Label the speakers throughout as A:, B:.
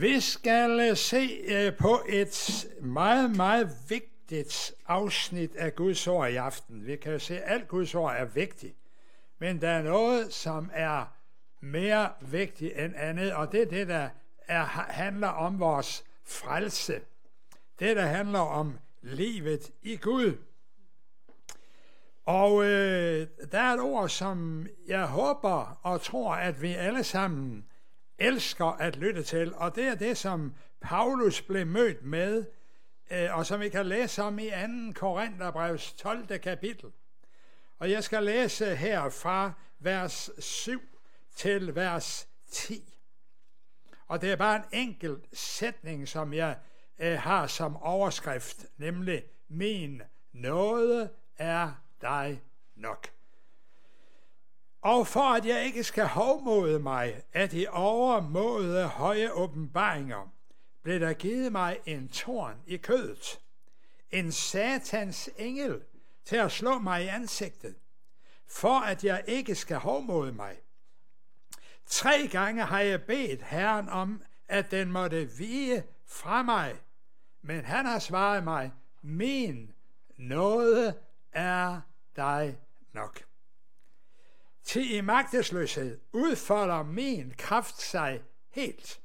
A: Vi skal øh, se øh, på et meget, meget vigtigt afsnit af Guds ord i aften. Vi kan jo se, at alt Guds ord er vigtigt. Men der er noget, som er mere vigtigt end andet, og det er det, der er, handler om vores frelse. Det, der handler om livet i Gud. Og øh, der er et ord, som jeg håber og tror, at vi alle sammen elsker at lytte til, og det er det, som Paulus blev mødt med, øh, og som vi kan læse om i 2. Korintherbrevs 12. kapitel. Og jeg skal læse her fra vers 7 til vers 10. Og det er bare en enkelt sætning, som jeg øh, har som overskrift, nemlig min nåde er dig nok. Og for at jeg ikke skal hovmode mig af de overmåde høje åbenbaringer, blev der givet mig en torn i kødet, en satans engel til at slå mig i ansigtet, for at jeg ikke skal hovmode mig. Tre gange har jeg bedt Herren om, at den måtte vige fra mig, men han har svaret mig, min nåde er dig nok. Til i magtesløshed udfolder min kraft sig helt.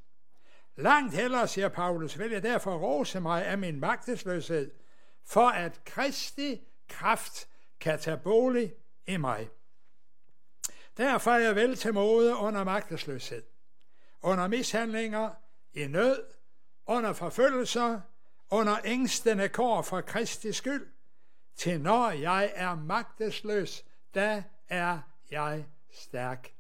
A: Langt hellere, siger Paulus, vil jeg derfor rose mig af min magtesløshed, for at Kristi kraft kan tage bolig i mig. Derfor er jeg vel til mode under magtesløshed, under mishandlinger, i nød, under forfølgelser, under ængstende kår for Kristi skyld, til når jeg er magtesløs, da er jeg stærk.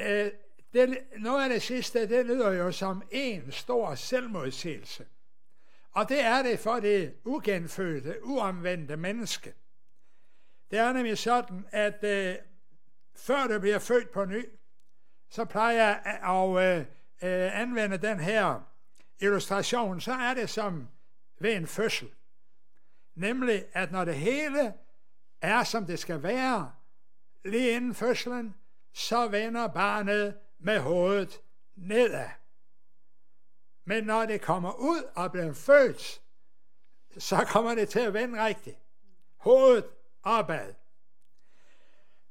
A: Øh, det, noget af det sidste, det lyder jo som en stor selvmodsigelse. Og det er det for det ugenfødte, uomvendte menneske. Det er nemlig sådan, at øh, før du bliver født på ny, så plejer jeg at øh, øh, anvende den her illustration, så er det som ved en fødsel. Nemlig, at når det hele er, som det skal være, lige inden fødslen, så vender barnet med hovedet nedad. Men når det kommer ud og bliver født, så kommer det til at vende rigtigt. Hovedet opad.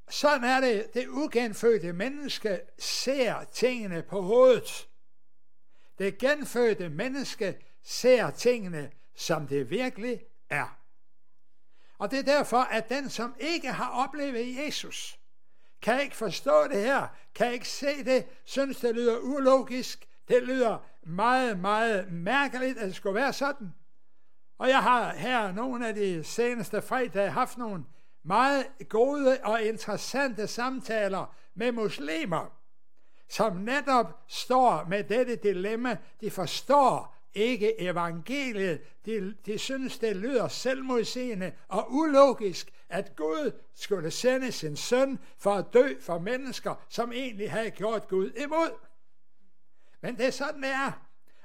A: Sådan er det, det ugenfødte menneske ser tingene på hovedet. Det genfødte menneske ser tingene, som det virkelig er. Og det er derfor, at den, som ikke har oplevet Jesus, kan ikke forstå det her, kan ikke se det, synes det lyder ulogisk, det lyder meget, meget mærkeligt, at det skulle være sådan. Og jeg har her nogle af de seneste fredage haft nogle meget gode og interessante samtaler med muslimer, som netop står med dette dilemma. De forstår ikke evangeliet. De, de synes, det lyder selvmodsigende og ulogisk, at Gud skulle sende sin søn for at dø for mennesker, som egentlig havde gjort Gud imod. Men det er sådan, det er.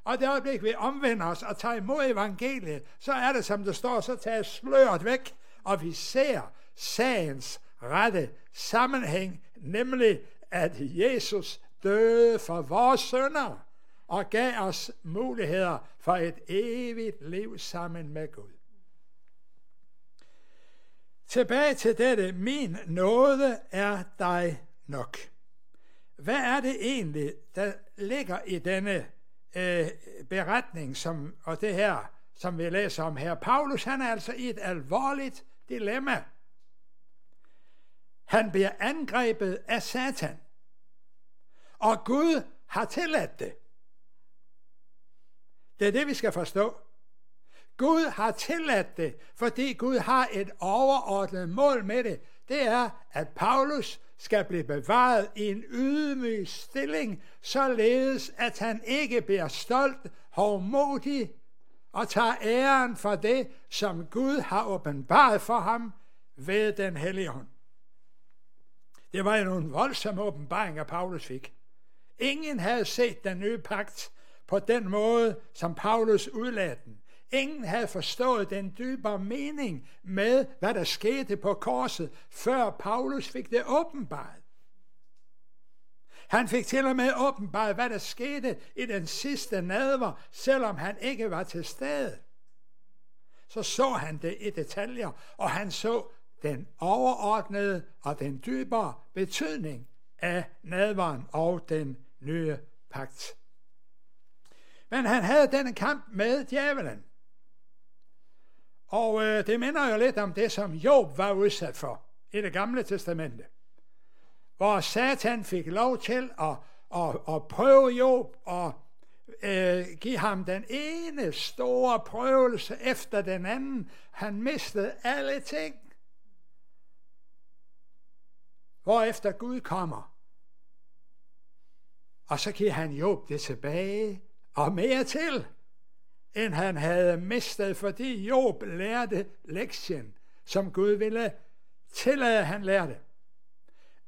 A: Og det øjeblik, vi omvender os og tager imod evangeliet, så er det, som det står, så tager sløret væk, og vi ser sagens rette sammenhæng, nemlig at Jesus døde for vores sønder og gav os muligheder for et evigt liv sammen med Gud. Tilbage til dette, min nåde er dig nok. Hvad er det egentlig, der ligger i denne øh, beretning, som, og det her, som vi læser om her? Paulus, han er altså i et alvorligt dilemma. Han bliver angrebet af Satan. Og Gud har tilladt det. Det er det, vi skal forstå. Gud har tilladt det, fordi Gud har et overordnet mål med det. Det er, at Paulus skal blive bevaret i en ydmyg stilling, således at han ikke bliver stolt, hovmodig og tager æren for det, som Gud har åbenbaret for ham ved den hellige hånd. Det var jo nogle voldsomme åbenbaringer, Paulus fik. Ingen havde set den nye pagt på den måde, som Paulus udlagde den. Ingen havde forstået den dybere mening med, hvad der skete på korset, før Paulus fik det åbenbart. Han fik til og med åbenbart, hvad der skete i den sidste nadver, selvom han ikke var til stede. Så så han det i detaljer, og han så den overordnede og den dybere betydning af nadveren og den nye pagt. Men han havde denne kamp med djævelen. Og øh, det minder jo lidt om det, som Job var udsat for i det gamle testamente. Hvor Satan fik lov til at, at, at prøve Job og øh, give ham den ene store prøvelse efter den anden. Han mistede alle ting. Hvorefter Gud kommer. Og så giver han Job det tilbage og mere til end han havde mistet, fordi Job lærte lektien, som Gud ville tillade, han lærte.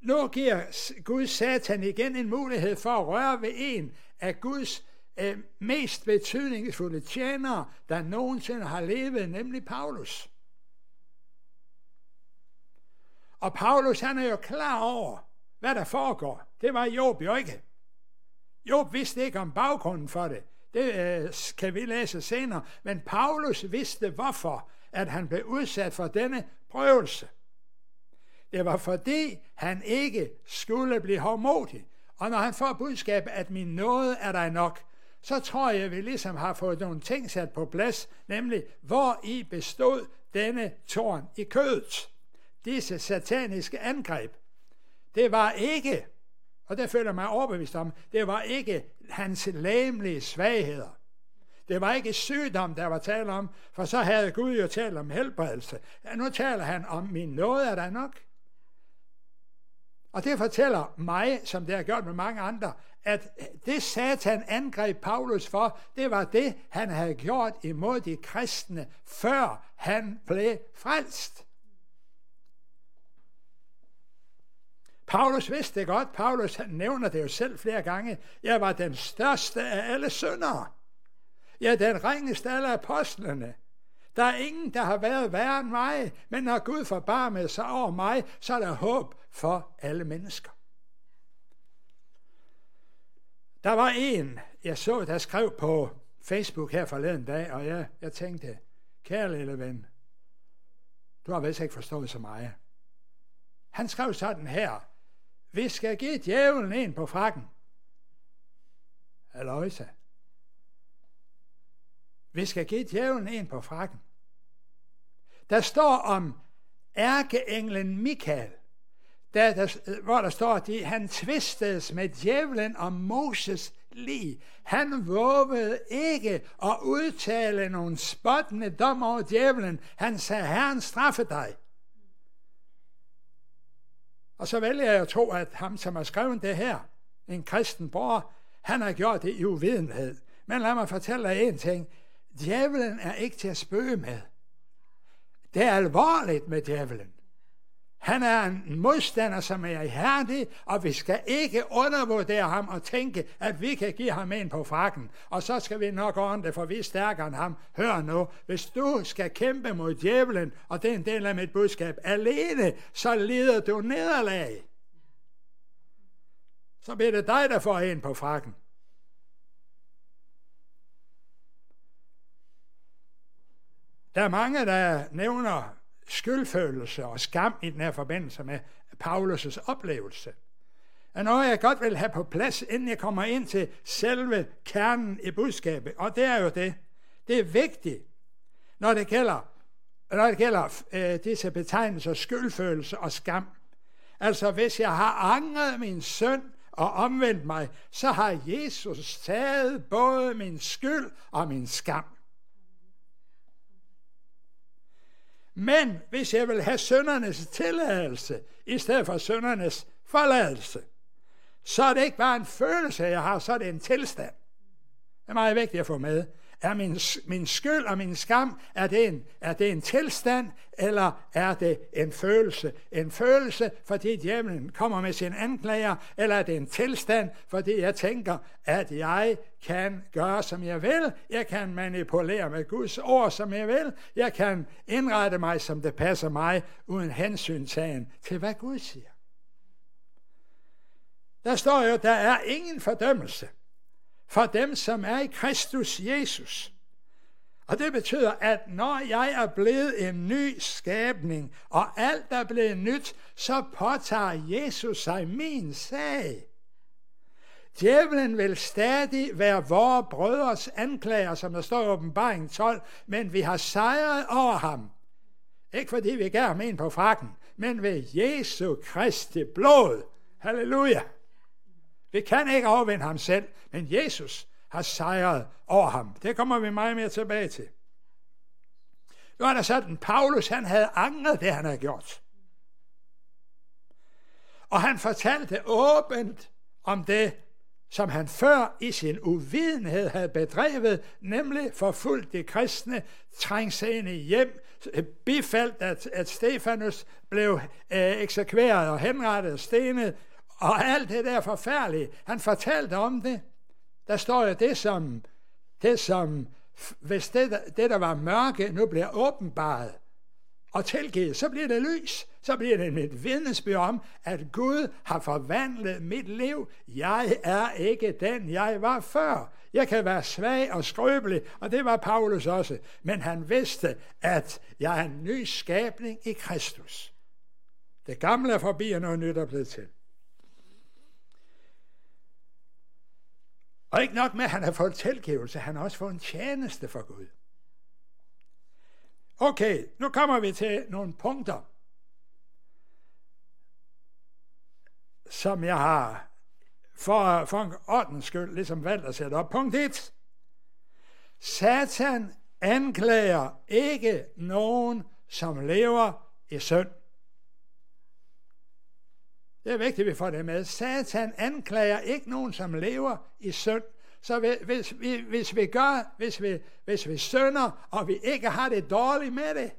A: Nu giver Gud Satan igen en mulighed for at røre ved en af Guds øh, mest betydningsfulde tjenere, der nogensinde har levet, nemlig Paulus. Og Paulus han er jo klar over, hvad der foregår. Det var Job jo ikke. Job vidste ikke om baggrunden for det. Det øh, kan vi læse senere. Men Paulus vidste hvorfor, at han blev udsat for denne prøvelse. Det var fordi, han ikke skulle blive hårdmodig. Og når han får budskabet, at min nåde er dig nok, så tror jeg, at vi ligesom har fået nogle ting sat på plads, nemlig hvor i bestod denne tårn i kødet. Disse sataniske angreb. Det var ikke og det føler mig overbevist om, det var ikke hans læmelige svagheder. Det var ikke sygdom, der var tale om, for så havde Gud jo talt om helbredelse. Ja, nu taler han om, min nåde er der nok. Og det fortæller mig, som det har gjort med mange andre, at det satan angreb Paulus for, det var det, han havde gjort imod de kristne, før han blev frelst. Paulus vidste det godt. Paulus han nævner det jo selv flere gange. Jeg var den største af alle syndere. Jeg er den ringeste af alle apostlene. Der er ingen, der har været værre end mig, men når Gud forbarmede sig over mig, så er der håb for alle mennesker. Der var en, jeg så, der skrev på Facebook her forleden dag, og jeg, jeg tænkte, kære lille ven, du har vist ikke forstået så meget. Han skrev sådan her, vi skal give djævlen en på frakken. Aløjsa. Vi skal give djævlen en på frakken. Der står om ærkeenglen Michael, der, der, hvor der står, at han tvistedes med djævlen om Moses lig. Han vågede ikke at udtale nogen spottende dom over djævlen. Han sagde, Herren straffe dig. Og så vælger jeg at tro, at ham, som har skrevet det her, en kristen bror, han har gjort det i uvidenhed. Men lad mig fortælle dig en ting. Djævelen er ikke til at spøge med. Det er alvorligt med djævelen. Han er en modstander, som er ihærdig, og vi skal ikke undervurdere ham og tænke, at vi kan give ham en på frakken, og så skal vi nok ordne det, for vi er stærkere end ham. Hør nu, hvis du skal kæmpe mod djævlen, og det er en del af mit budskab, alene, så lider du nederlag. Så bliver det dig, der får en på frakken. Der er mange, der nævner skyldfølelse og skam i den her forbindelse med Paulus' oplevelse. Er noget, jeg godt vil have på plads, inden jeg kommer ind til selve kernen i budskabet. Og det er jo det. Det er vigtigt, når det gælder, når det gælder øh, disse betegnelser skyldfølelse og skam. Altså, hvis jeg har angret min søn og omvendt mig, så har Jesus taget både min skyld og min skam. Men hvis jeg vil have søndernes tilladelse, i stedet for søndernes forladelse, så er det ikke bare en følelse, jeg har, så er det en tilstand. Det er meget vigtigt at få med. Er min, min skyld og min skam, er det, en, er det en tilstand, eller er det en følelse? En følelse, fordi djævlen kommer med sin anklager, eller er det en tilstand, fordi jeg tænker, at jeg kan gøre, som jeg vil. Jeg kan manipulere med Guds ord, som jeg vil. Jeg kan indrette mig, som det passer mig, uden hensyntagen til, hvad Gud siger. Der står jo, der er ingen fordømmelse for dem, som er i Kristus Jesus. Og det betyder, at når jeg er blevet en ny skabning, og alt er blevet nyt, så påtager Jesus sig min sag. Djævlen vil stadig være vores brødres anklager, som der står i åbenbaring 12, men vi har sejret over ham. Ikke fordi vi gav ham en på frakken, men ved Jesu Kristi blod. Halleluja. Vi kan ikke overvinde ham selv, men Jesus har sejret over ham. Det kommer vi meget mere tilbage til. Nu er der sådan, Paulus han havde angret det, han havde gjort. Og han fortalte åbent om det, som han før i sin uvidenhed havde bedrevet, nemlig forfulgt de kristne, trængt sig ind i hjem, bifaldt, at, at Stefanus blev øh, eksekveret og henrettet og stenet, og alt det der forfærdelige. Han fortalte om det. Der står jo det, som, det som hvis det, det, der var mørke, nu bliver åbenbaret og tilgivet, så bliver det lys. Så bliver det mit vidnesbyrd om, at Gud har forvandlet mit liv. Jeg er ikke den, jeg var før. Jeg kan være svag og skrøbelig, og det var Paulus også. Men han vidste, at jeg er en ny skabning i Kristus. Det gamle er forbi, og noget nyt er blevet til. Og ikke nok med, at han har fået tilgivelse, han har også fået en tjeneste for Gud. Okay, nu kommer vi til nogle punkter, som jeg har for, for en ordens skyld ligesom valgt at sætte op. Punkt 1. Satan anklager ikke nogen, som lever i synd. Det er vigtigt, at vi får det med. Satan anklager ikke nogen, som lever i synd. Så hvis, hvis, hvis vi gør, hvis vi, hvis vi synder, og vi ikke har det dårligt med det,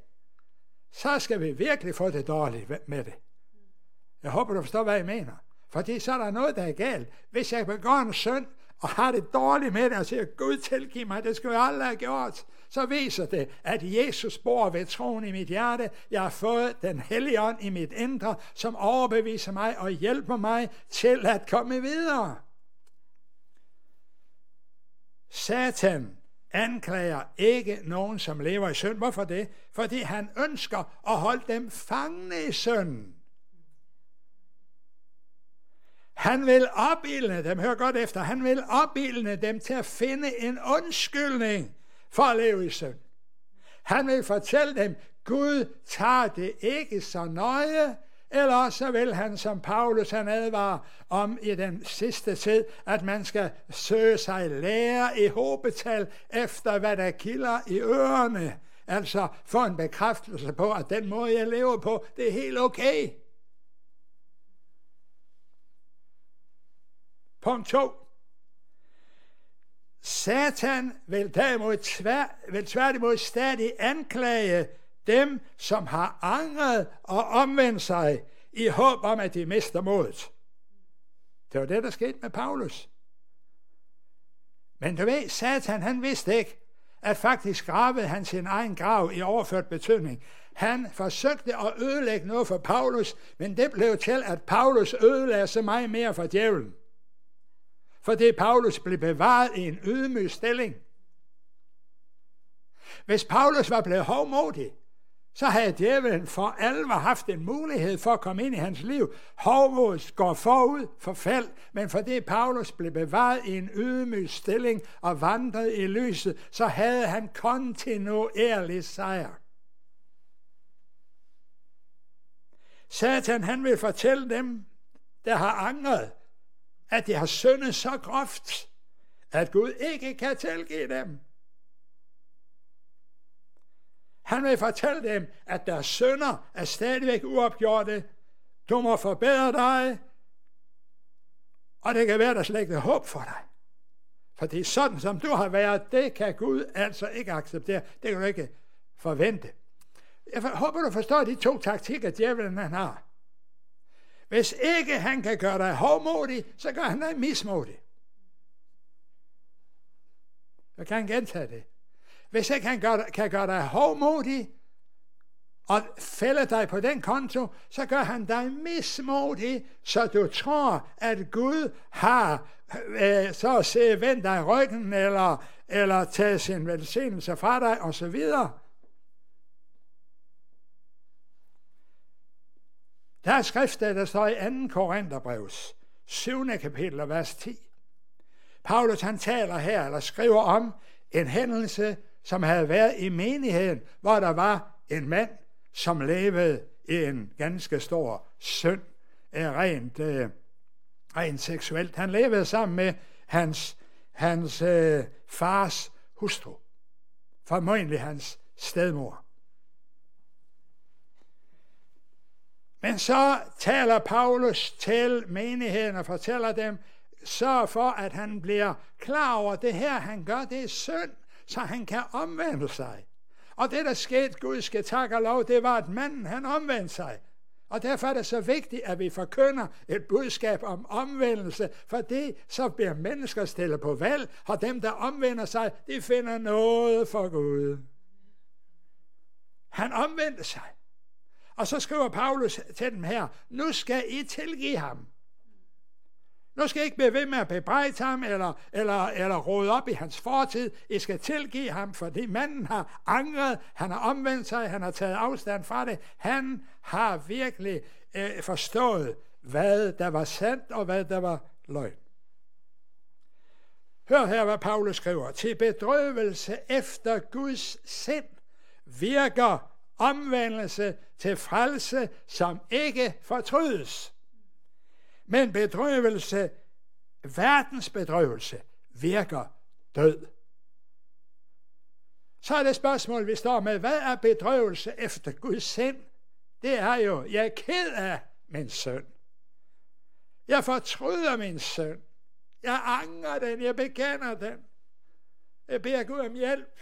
A: så skal vi virkelig få det dårligt med det. Jeg håber, du forstår, hvad jeg mener. Fordi så er der noget, der er galt. Hvis jeg begår en synd, og har det dårligt med det, og siger, Gud tilgiv mig, det skulle jeg aldrig have gjort, så viser det, at Jesus bor ved troen i mit hjerte. Jeg har fået den hellige ånd i mit indre, som overbeviser mig og hjælper mig til at komme videre. Satan anklager ikke nogen, som lever i synd. Hvorfor det? Fordi han ønsker at holde dem fangne i synden. Han vil opildne dem, hør godt efter, han vil opildne dem til at finde en undskyldning for at leve i synd. Han vil fortælle dem, Gud tager det ikke så nøje, eller så vil han, som Paulus han advarer om i den sidste tid, at man skal søge sig lære i håbetal efter, hvad der kilder i ørerne. Altså få en bekræftelse på, at den måde, jeg lever på, det er helt okay. Punkt 2. Satan vil derimod tvær, vil tværtimod stadig anklage dem, som har angret og omvendt sig i håb om, at de mister modet. Det var det, der skete med Paulus. Men du ved, Satan han vidste ikke, at faktisk gravede han sin egen grav i overført betydning. Han forsøgte at ødelægge noget for Paulus, men det blev til, at Paulus ødelagde så meget mere for djævlen fordi Paulus blev bevaret i en ydmyg stilling. Hvis Paulus var blevet hovmodig, så havde djævelen for alvor haft en mulighed for at komme ind i hans liv. Hovmod går forud for fald, men fordi Paulus blev bevaret i en ydmyg stilling og vandrede i lyset, så havde han kontinuerlig sejr. Satan han vil fortælle dem, der har angret, at de har syndet så groft, at Gud ikke kan tilgive dem. Han vil fortælle dem, at deres sønder er stadigvæk uopgjorte. Du må forbedre dig, og det kan være, der slet ikke er håb for dig. Fordi sådan som du har været, det kan Gud altså ikke acceptere. Det kan du ikke forvente. Jeg håber, du forstår de to taktikker, djævlen han har. Hvis ikke han kan gøre dig hovmodig, så gør han dig mismodig. Jeg kan gentage det. Hvis ikke han gør, kan gøre dig hovmodig, og fælde dig på den konto, så gør han dig mismodig, så du tror, at Gud har øh, så at se vendt dig ryggen, eller, eller taget sin velsignelse fra dig, og så videre. Der er skrifter, der står i 2. Korintherbrevs 7. kapitel, vers 10. Paulus han taler her, eller skriver om en hændelse, som havde været i menigheden, hvor der var en mand, som levede i en ganske stor synd, rent, øh, rent seksuelt. Han levede sammen med hans, hans øh, fars hustru, formodentlig hans stedmor. Men så taler Paulus til menigheden og fortæller dem, sørg for, at han bliver klar over, at det her, han gør, det er synd, så han kan omvende sig. Og det, der skete, Gud skal takke og lov, det var, at manden, han omvendte sig. Og derfor er det så vigtigt, at vi forkynder et budskab om omvendelse, for det så bliver mennesker stillet på valg, og dem, der omvender sig, de finder noget for Gud. Han omvendte sig. Og så skriver Paulus til dem her, nu skal I tilgive ham. Nu skal I ikke blive ved med at bebrejde ham, eller, eller, eller råde op i hans fortid. I skal tilgive ham, fordi manden har angret, han har omvendt sig, han har taget afstand fra det. Han har virkelig øh, forstået, hvad der var sandt, og hvad der var løgn. Hør her, hvad Paulus skriver. Til bedrøvelse efter Guds sind virker omvendelse til frelse, som ikke fortrydes. Men bedrøvelse, verdens bedrøvelse, virker død. Så er det spørgsmål, vi står med. Hvad er bedrøvelse efter Guds sind? Det er jo, jeg er ked af min søn. Jeg fortryder min søn. Jeg angrer den, jeg bekender den. Jeg beder Gud om hjælp.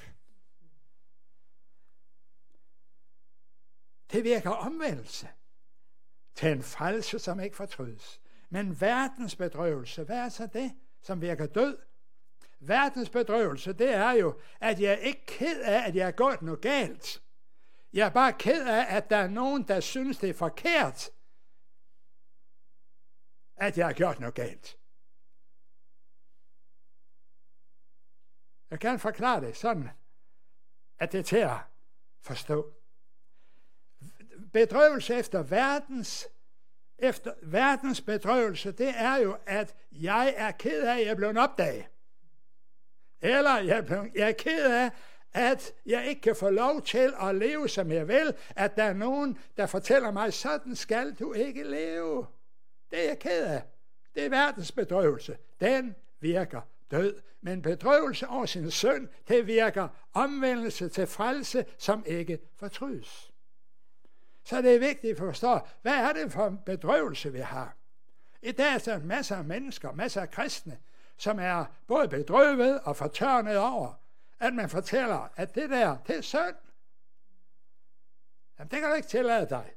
A: Det virker omvendelse til en frelse, som ikke fortrydes. Men verdens bedrøvelse, hvad er så det, som virker død? Verdens bedrøvelse, det er jo, at jeg er ikke ked af, at jeg har gjort noget galt. Jeg er bare ked af, at der er nogen, der synes, det er forkert, at jeg har gjort noget galt. Jeg kan forklare det sådan, at det er til at forstå bedrøvelse efter verdens efter verdens bedrøvelse, det er jo, at jeg er ked af, at jeg er blevet opdaget. Eller jeg er, blevet, jeg er ked af, at jeg ikke kan få lov til at leve, som jeg vil, at der er nogen, der fortæller mig, sådan skal du ikke leve. Det er jeg ked af. Det er verdens bedrøvelse. Den virker død. Men bedrøvelse over sin søn, det virker omvendelse til frelse, som ikke fortrydes. Så det er vigtigt at forstå, hvad er det for en bedrøvelse, vi har? I dag er der masser af mennesker, masser af kristne, som er både bedrøvet og fortørnet over, at man fortæller, at det der, det er synd. Jamen, det kan du ikke tillade dig.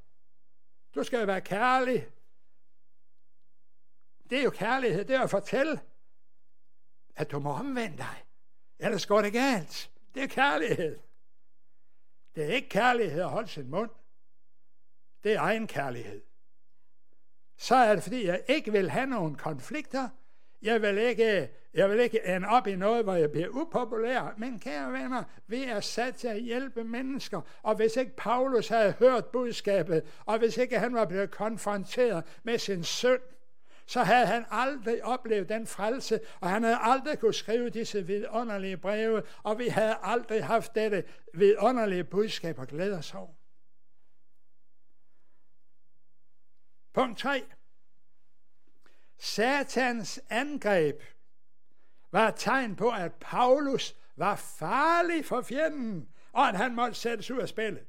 A: Du skal jo være kærlig. Det er jo kærlighed, det er at fortælle, at du må omvende dig. Ellers går det galt. Det er kærlighed. Det er ikke kærlighed at holde sin mund det er egen kærlighed. Så er det, fordi jeg ikke vil have nogen konflikter. Jeg vil ikke, jeg vil ikke ende op i noget, hvor jeg bliver upopulær. Men kære venner, vi er sat til at hjælpe mennesker. Og hvis ikke Paulus havde hørt budskabet, og hvis ikke han var blevet konfronteret med sin synd, så havde han aldrig oplevet den frelse, og han havde aldrig kunne skrive disse vidunderlige breve, og vi havde aldrig haft dette vidunderlige budskab og glæde os over. Punkt 3. Satans angreb var et tegn på, at Paulus var farlig for fjenden, og at han måtte sættes ud af spillet.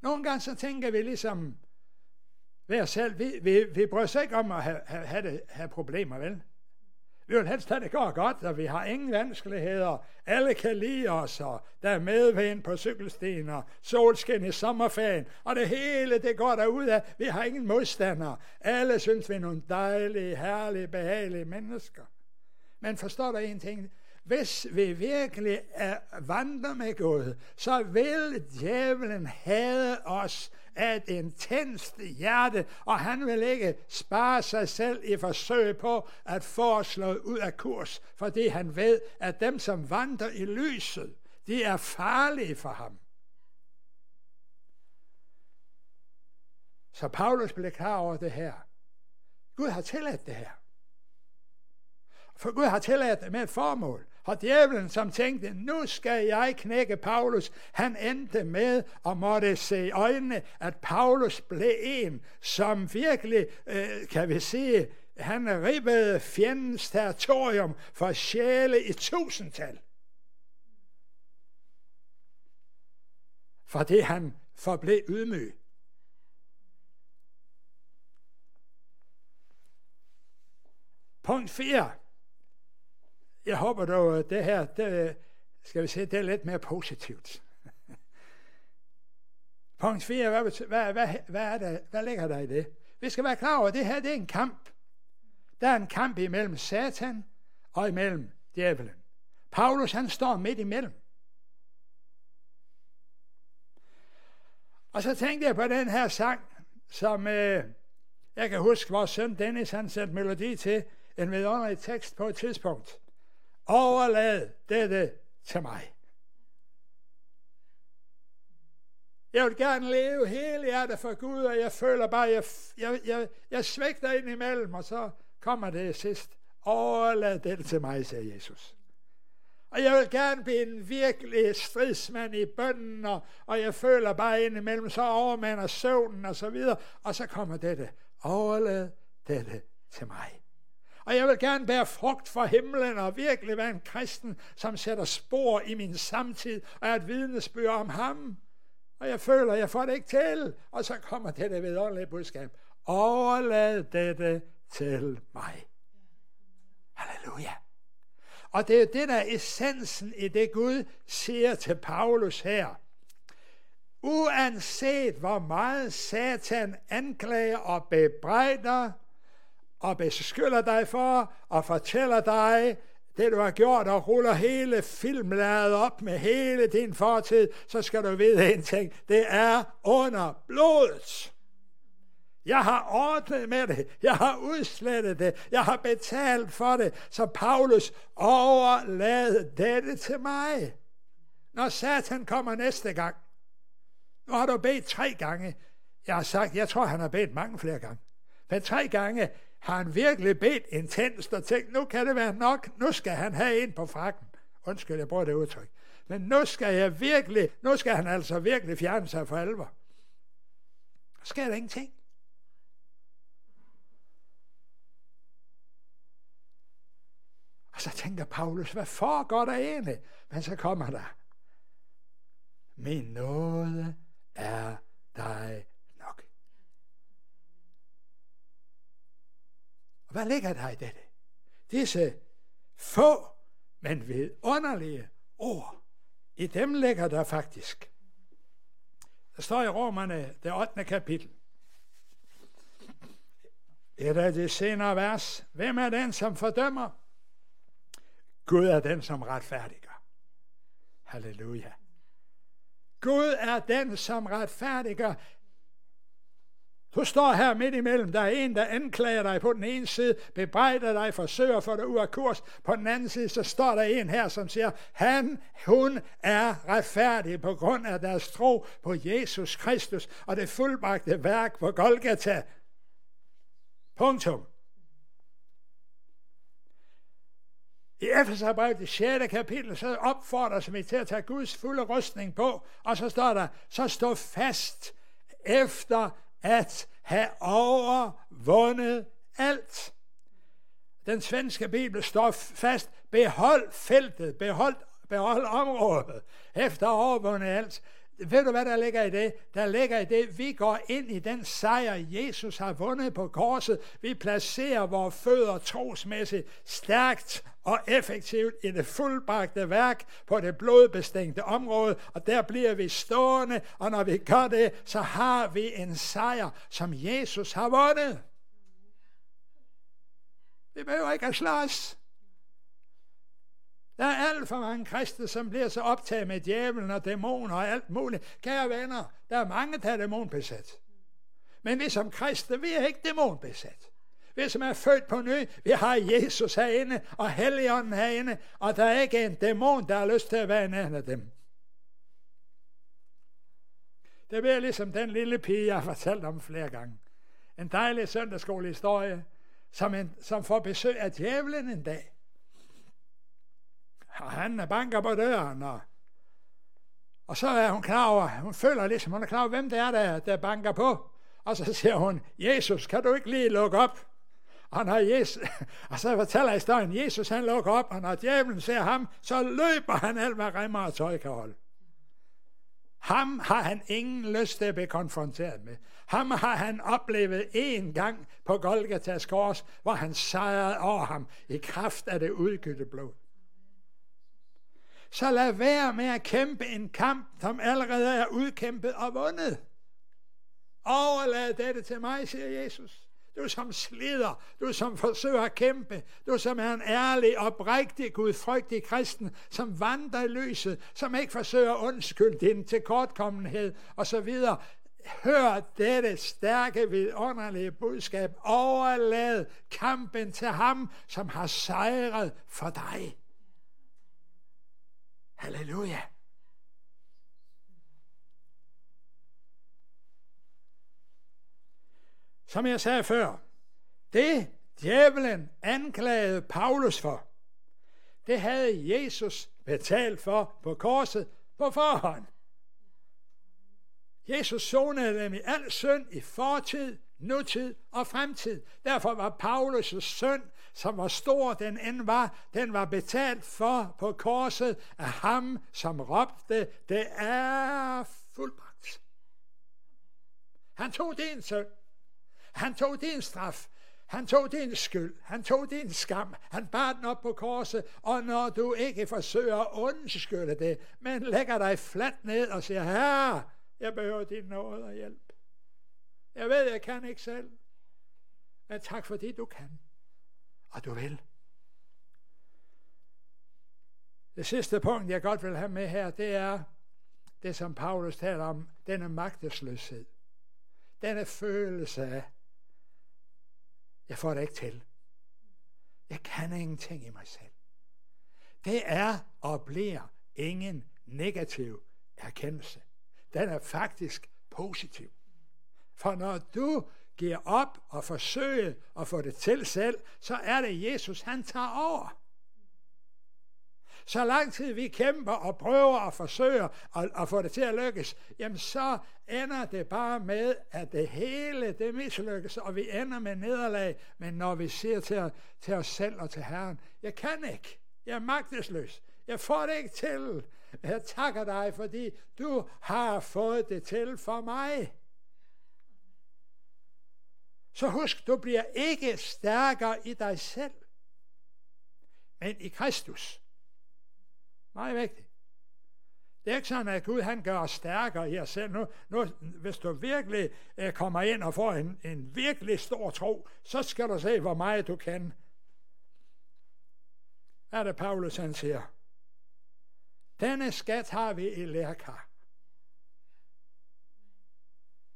A: Nogle gange så tænker vi ligesom ved os selv, vi, vi, vi bryder os ikke om at have, have, have, det, have problemer, vel? Vi vil helst have, det går godt, og vi har ingen vanskeligheder. Alle kan lide os, og der er medvind på cykelstien, og solskin i sommerferien, og det hele, det går derud af. Vi har ingen modstandere. Alle synes, vi er nogle dejlige, herlige, behagelige mennesker. Men forstår der en ting? hvis vi virkelig er vandrer med Gud, så vil djævlen have os af et intenst hjerte, og han vil ikke spare sig selv i forsøg på at få slået ud af kurs, fordi han ved, at dem, som vandrer i lyset, de er farlige for ham. Så Paulus blev klar over det her. Gud har tilladt det her. For Gud har tilladt det med et formål. Og djævlen, som tænkte, nu skal jeg knække Paulus, han endte med at måtte se i øjnene, at Paulus blev en, som virkelig, øh, kan vi sige, han ribbede fjendens territorium for sjæle i tusindtal. Fordi han forblev ydmyg. Punkt 4. Jeg håber dog, at det her, det, skal vi se, det er lidt mere positivt. Punkt 4, hvad, hvad, hvad, hvad, er der, hvad ligger der i det? Vi skal være klar over, at det her det er en kamp. Der er en kamp imellem Satan og imellem djævelen. Paulus han står midt imellem. Og så tænkte jeg på den her sang, som øh, jeg kan huske, vores søn Dennis han sendte melodi til en vidunderlig tekst på et tidspunkt. Overlad dette til mig. Jeg vil gerne leve hele hjertet for Gud, og jeg føler bare, at jeg, jeg, jeg, jeg svægter ind imellem, og så kommer det sidst. Overlad dette til mig, siger Jesus. Og jeg vil gerne blive en virkelig stridsmand i bønden, og, og jeg føler bare ind imellem, så overmander søvnen og så videre. Og så kommer dette. Overlad dette til mig. Og jeg vil gerne bære frugt for himlen og virkelig være en kristen, som sætter spor i min samtid og er et vidnesbyrd om ham. Og jeg føler, jeg får det ikke til. Og så kommer dette vidunderlige budskab. Overlad dette til mig. Halleluja. Og det er det, der er essensen i det Gud siger til Paulus her. Uanset hvor meget Satan anklager og bebrejder, og beskylder dig for og fortæller dig det, du har gjort, og ruller hele filmladet op med hele din fortid, så skal du vide en ting. Det er under blodet. Jeg har ordnet med det. Jeg har udslettet det. Jeg har betalt for det. Så Paulus overlad dette til mig. Når Satan kommer næste gang. Nu har du bedt tre gange. Jeg har sagt, jeg tror, han har bedt mange flere gange. Men tre gange, har han virkelig bedt intenst og tænkt, nu kan det være nok, nu skal han have en på frakken. Undskyld, jeg bruger det udtryk. Men nu skal jeg virkelig, nu skal han altså virkelig fjerne sig for alvor. Så sker der ingenting. Og så tænker Paulus, hvad foregår der egentlig? Men så kommer der, min nåde er dig Og hvad ligger der i dette? Disse få, men vidunderlige ord. I dem ligger der faktisk. Der står i Romerne, det 8. kapitel. Et af det senere vers. Hvem er den, som fordømmer? Gud er den, som retfærdiger. Halleluja. Gud er den, som retfærdiger. Du står her midt imellem. Der er en, der anklager dig på den ene side, bebrejder dig, forsøger for dig ud af kurs. På den anden side, så står der en her, som siger, han, hun er retfærdig på grund af deres tro på Jesus Kristus og det fuldbragte værk på Golgata. Punktum. I Efeserbrevet, det 6. kapitel, så opfordres vi til at tage Guds fulde rustning på, og så står der, så stå fast efter at have overvundet alt. Den svenske bibel står fast, behold feltet, behold, behold området, efter overvundet alt. Ved du, hvad der ligger i det? Der ligger i det, vi går ind i den sejr, Jesus har vundet på korset. Vi placerer vores fødder trosmæssigt stærkt og effektivt i det fuldbragte værk på det blodbestængte område, og der bliver vi stående, og når vi gør det, så har vi en sejr, som Jesus har vundet. Vi behøver ikke at slås. Der er alt for mange kristne, som bliver så optaget med djævlen og dæmoner og alt muligt. Kære venner, der er mange, der er dæmonbesat. Men vi som kristne, vi er ikke dæmonbesat. Vi som er født på ny, vi har Jesus herinde og Helligånden herinde, og der er ikke en dæmon, der har lyst til at være en af dem. Det bliver ligesom den lille pige, jeg har fortalt om flere gange. En dejlig søndagsskolehistorie, som, en, som får besøg af djævlen en dag. Og han banker på døren, og, og så er hun klar over, hun føler ligesom, hun er klar over, hvem det er, der, der banker på. Og så siger hun, Jesus, kan du ikke lige lukke op? Og, når Jesus, og så fortæller historien, Jesus han lukker op, og når djævlen ser ham, så løber han alt, hvad remmer og tøj kan holde. Ham har han ingen lyst til at blive konfronteret med. Ham har han oplevet en gang på Golgatas kors, hvor han sejrede over ham i kraft af det udgyldte blod. Så lad være med at kæmpe en kamp, som allerede er udkæmpet og vundet. Overlad dette til mig, siger Jesus. Du som slider, du som forsøger at kæmpe, du som er en ærlig, oprigtig, gudfrygtig kristen, som vandrer i lyset, som ikke forsøger at undskylde din tilkortkommenhed osv. Hør dette stærke, vidunderlige budskab. Overlad kampen til ham, som har sejret for dig. Halleluja. Som jeg sagde før, det djævelen anklagede Paulus for, det havde Jesus betalt for på korset på forhånd. Jesus sonede dem i al synd i fortid, nutid og fremtid. Derfor var Paulus' synd, som var stor den end var, den var betalt for på korset af ham, som råbte, det er fuldbragt. Han tog din synd. Han tog din straf. Han tog din skyld. Han tog din skam. Han bar den op på korset. Og når du ikke forsøger at undskylde det, men lægger dig fladt ned og siger, herre, jeg behøver din nåde og hjælp. Jeg ved, jeg kan ikke selv. Men tak fordi du kan. Og du vil. Det sidste punkt, jeg godt vil have med her, det er det, som Paulus taler om, denne magtesløshed. Denne følelse af, jeg får det ikke til. Jeg kan ingenting i mig selv. Det er og bliver ingen negativ erkendelse. Den er faktisk positiv. For når du giver op og forsøger at få det til selv, så er det Jesus, han tager over. Så lang tid vi kæmper og prøver og forsøger at, at få det til at lykkes, jamen så ender det bare med, at det hele det mislykkes, og vi ender med nederlag. Men når vi siger til, til os selv og til Herren, jeg kan ikke, jeg er magtesløs, jeg får det ikke til. Jeg takker dig, fordi du har fået det til for mig. Så husk, du bliver ikke stærkere i dig selv, men i Kristus. Meget vigtigt. Det er ikke sådan, at Gud han gør os stærkere i os selv. Nu, nu, hvis du virkelig øh, kommer ind og får en, en virkelig stor tro, så skal du se, hvor meget du kan. Hvad er det, Paulus han siger? Denne skat har vi i lærkar.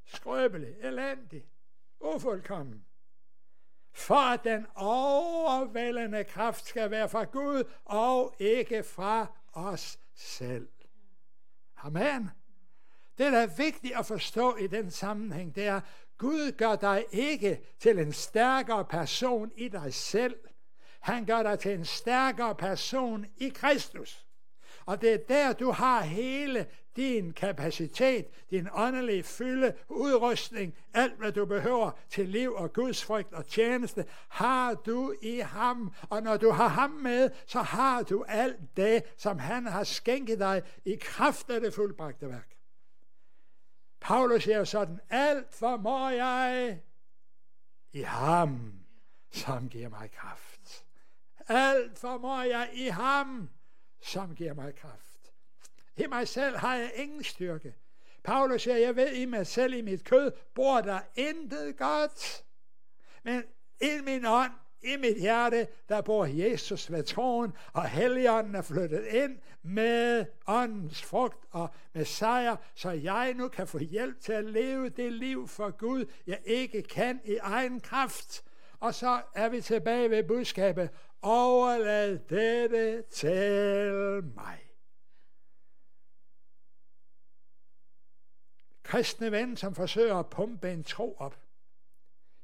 A: Skrøbelig, elendig, ufuldkommen. For at den overvældende kraft skal være fra Gud og ikke fra os selv. Amen. Det, der er vigtigt at forstå i den sammenhæng, det er, Gud gør dig ikke til en stærkere person i dig selv. Han gør dig til en stærkere person i Kristus. Og det er der, du har hele din kapacitet, din åndelige fylde, udrustning, alt hvad du behøver til liv og Guds frygt og tjeneste, har du i ham. Og når du har ham med, så har du alt det, som han har skænket dig i kraft af det fuldbragte værk. Paulus siger sådan, alt formår jeg i ham, som giver mig kraft. Alt formår jeg i ham, som giver mig kraft. I mig selv har jeg ingen styrke. Paulus siger, jeg ved i mig selv, i mit kød, bor der intet godt. Men i min ånd, i mit hjerte, der bor Jesus ved troen, og Helligånden er flyttet ind med åndens frugt og med sejr, så jeg nu kan få hjælp til at leve det liv for Gud, jeg ikke kan i egen kraft. Og så er vi tilbage ved budskabet, overlad dette til mig. Kristne ven, som forsøger at pumpe en tro op.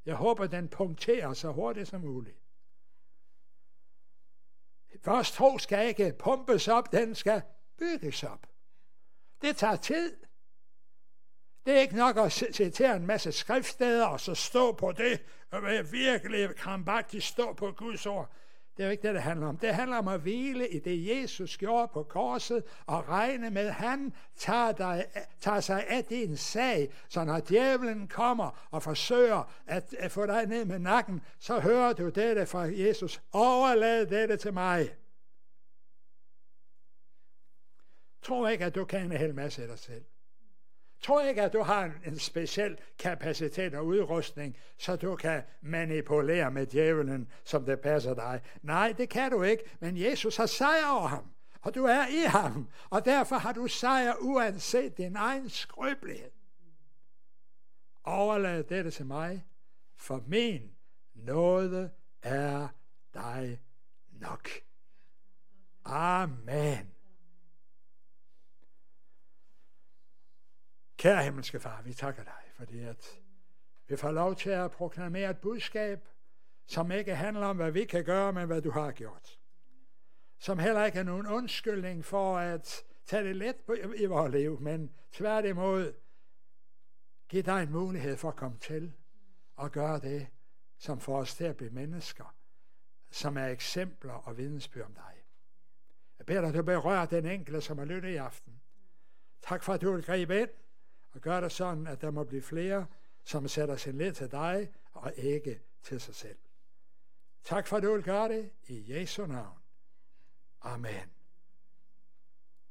A: Jeg håber, den punkterer så hurtigt som muligt. Vores tro skal ikke pumpes op, den skal bygges op. Det tager tid. Det er ikke nok at citere en masse skriftsteder og så stå på det, og virkelig krampagtigt stå på Guds ord. Det er jo ikke det, det handler om. Det handler om at hvile i det, Jesus gjorde på korset, og regne med, at han tager, dig, tager sig af din sag. Så når djævlen kommer og forsøger at, at få dig ned med nakken, så hører du dette fra Jesus. Overlad dette til mig. Tro ikke, at du kan en hel masse af dig selv. Tror ikke, at du har en, en speciel kapacitet og udrustning, så du kan manipulere med djævlen, som det passer dig. Nej, det kan du ikke, men Jesus har sejr over ham, og du er i ham, og derfor har du sejr uanset din egen skrøbelighed. Overlad dette til mig, for min nåde er dig nok. Amen. Kære himmelske far, vi takker dig, fordi at vi får lov til at proklamere et budskab, som ikke handler om, hvad vi kan gøre, men hvad du har gjort. Som heller ikke er nogen undskyldning for at tage det let på, i vores liv, men tværtimod give dig en mulighed for at komme til og gøre det, som får os til at blive mennesker, som er eksempler og vidensbyrd om dig. Jeg beder dig, at du berører den enkelte, som har lyttet i aften. Tak for, at du vil gribe ind og gør det sådan, at der må blive flere, som sætter sin lid til dig og ikke til sig selv. Tak for, at du vil gøre det i Jesu navn. Amen.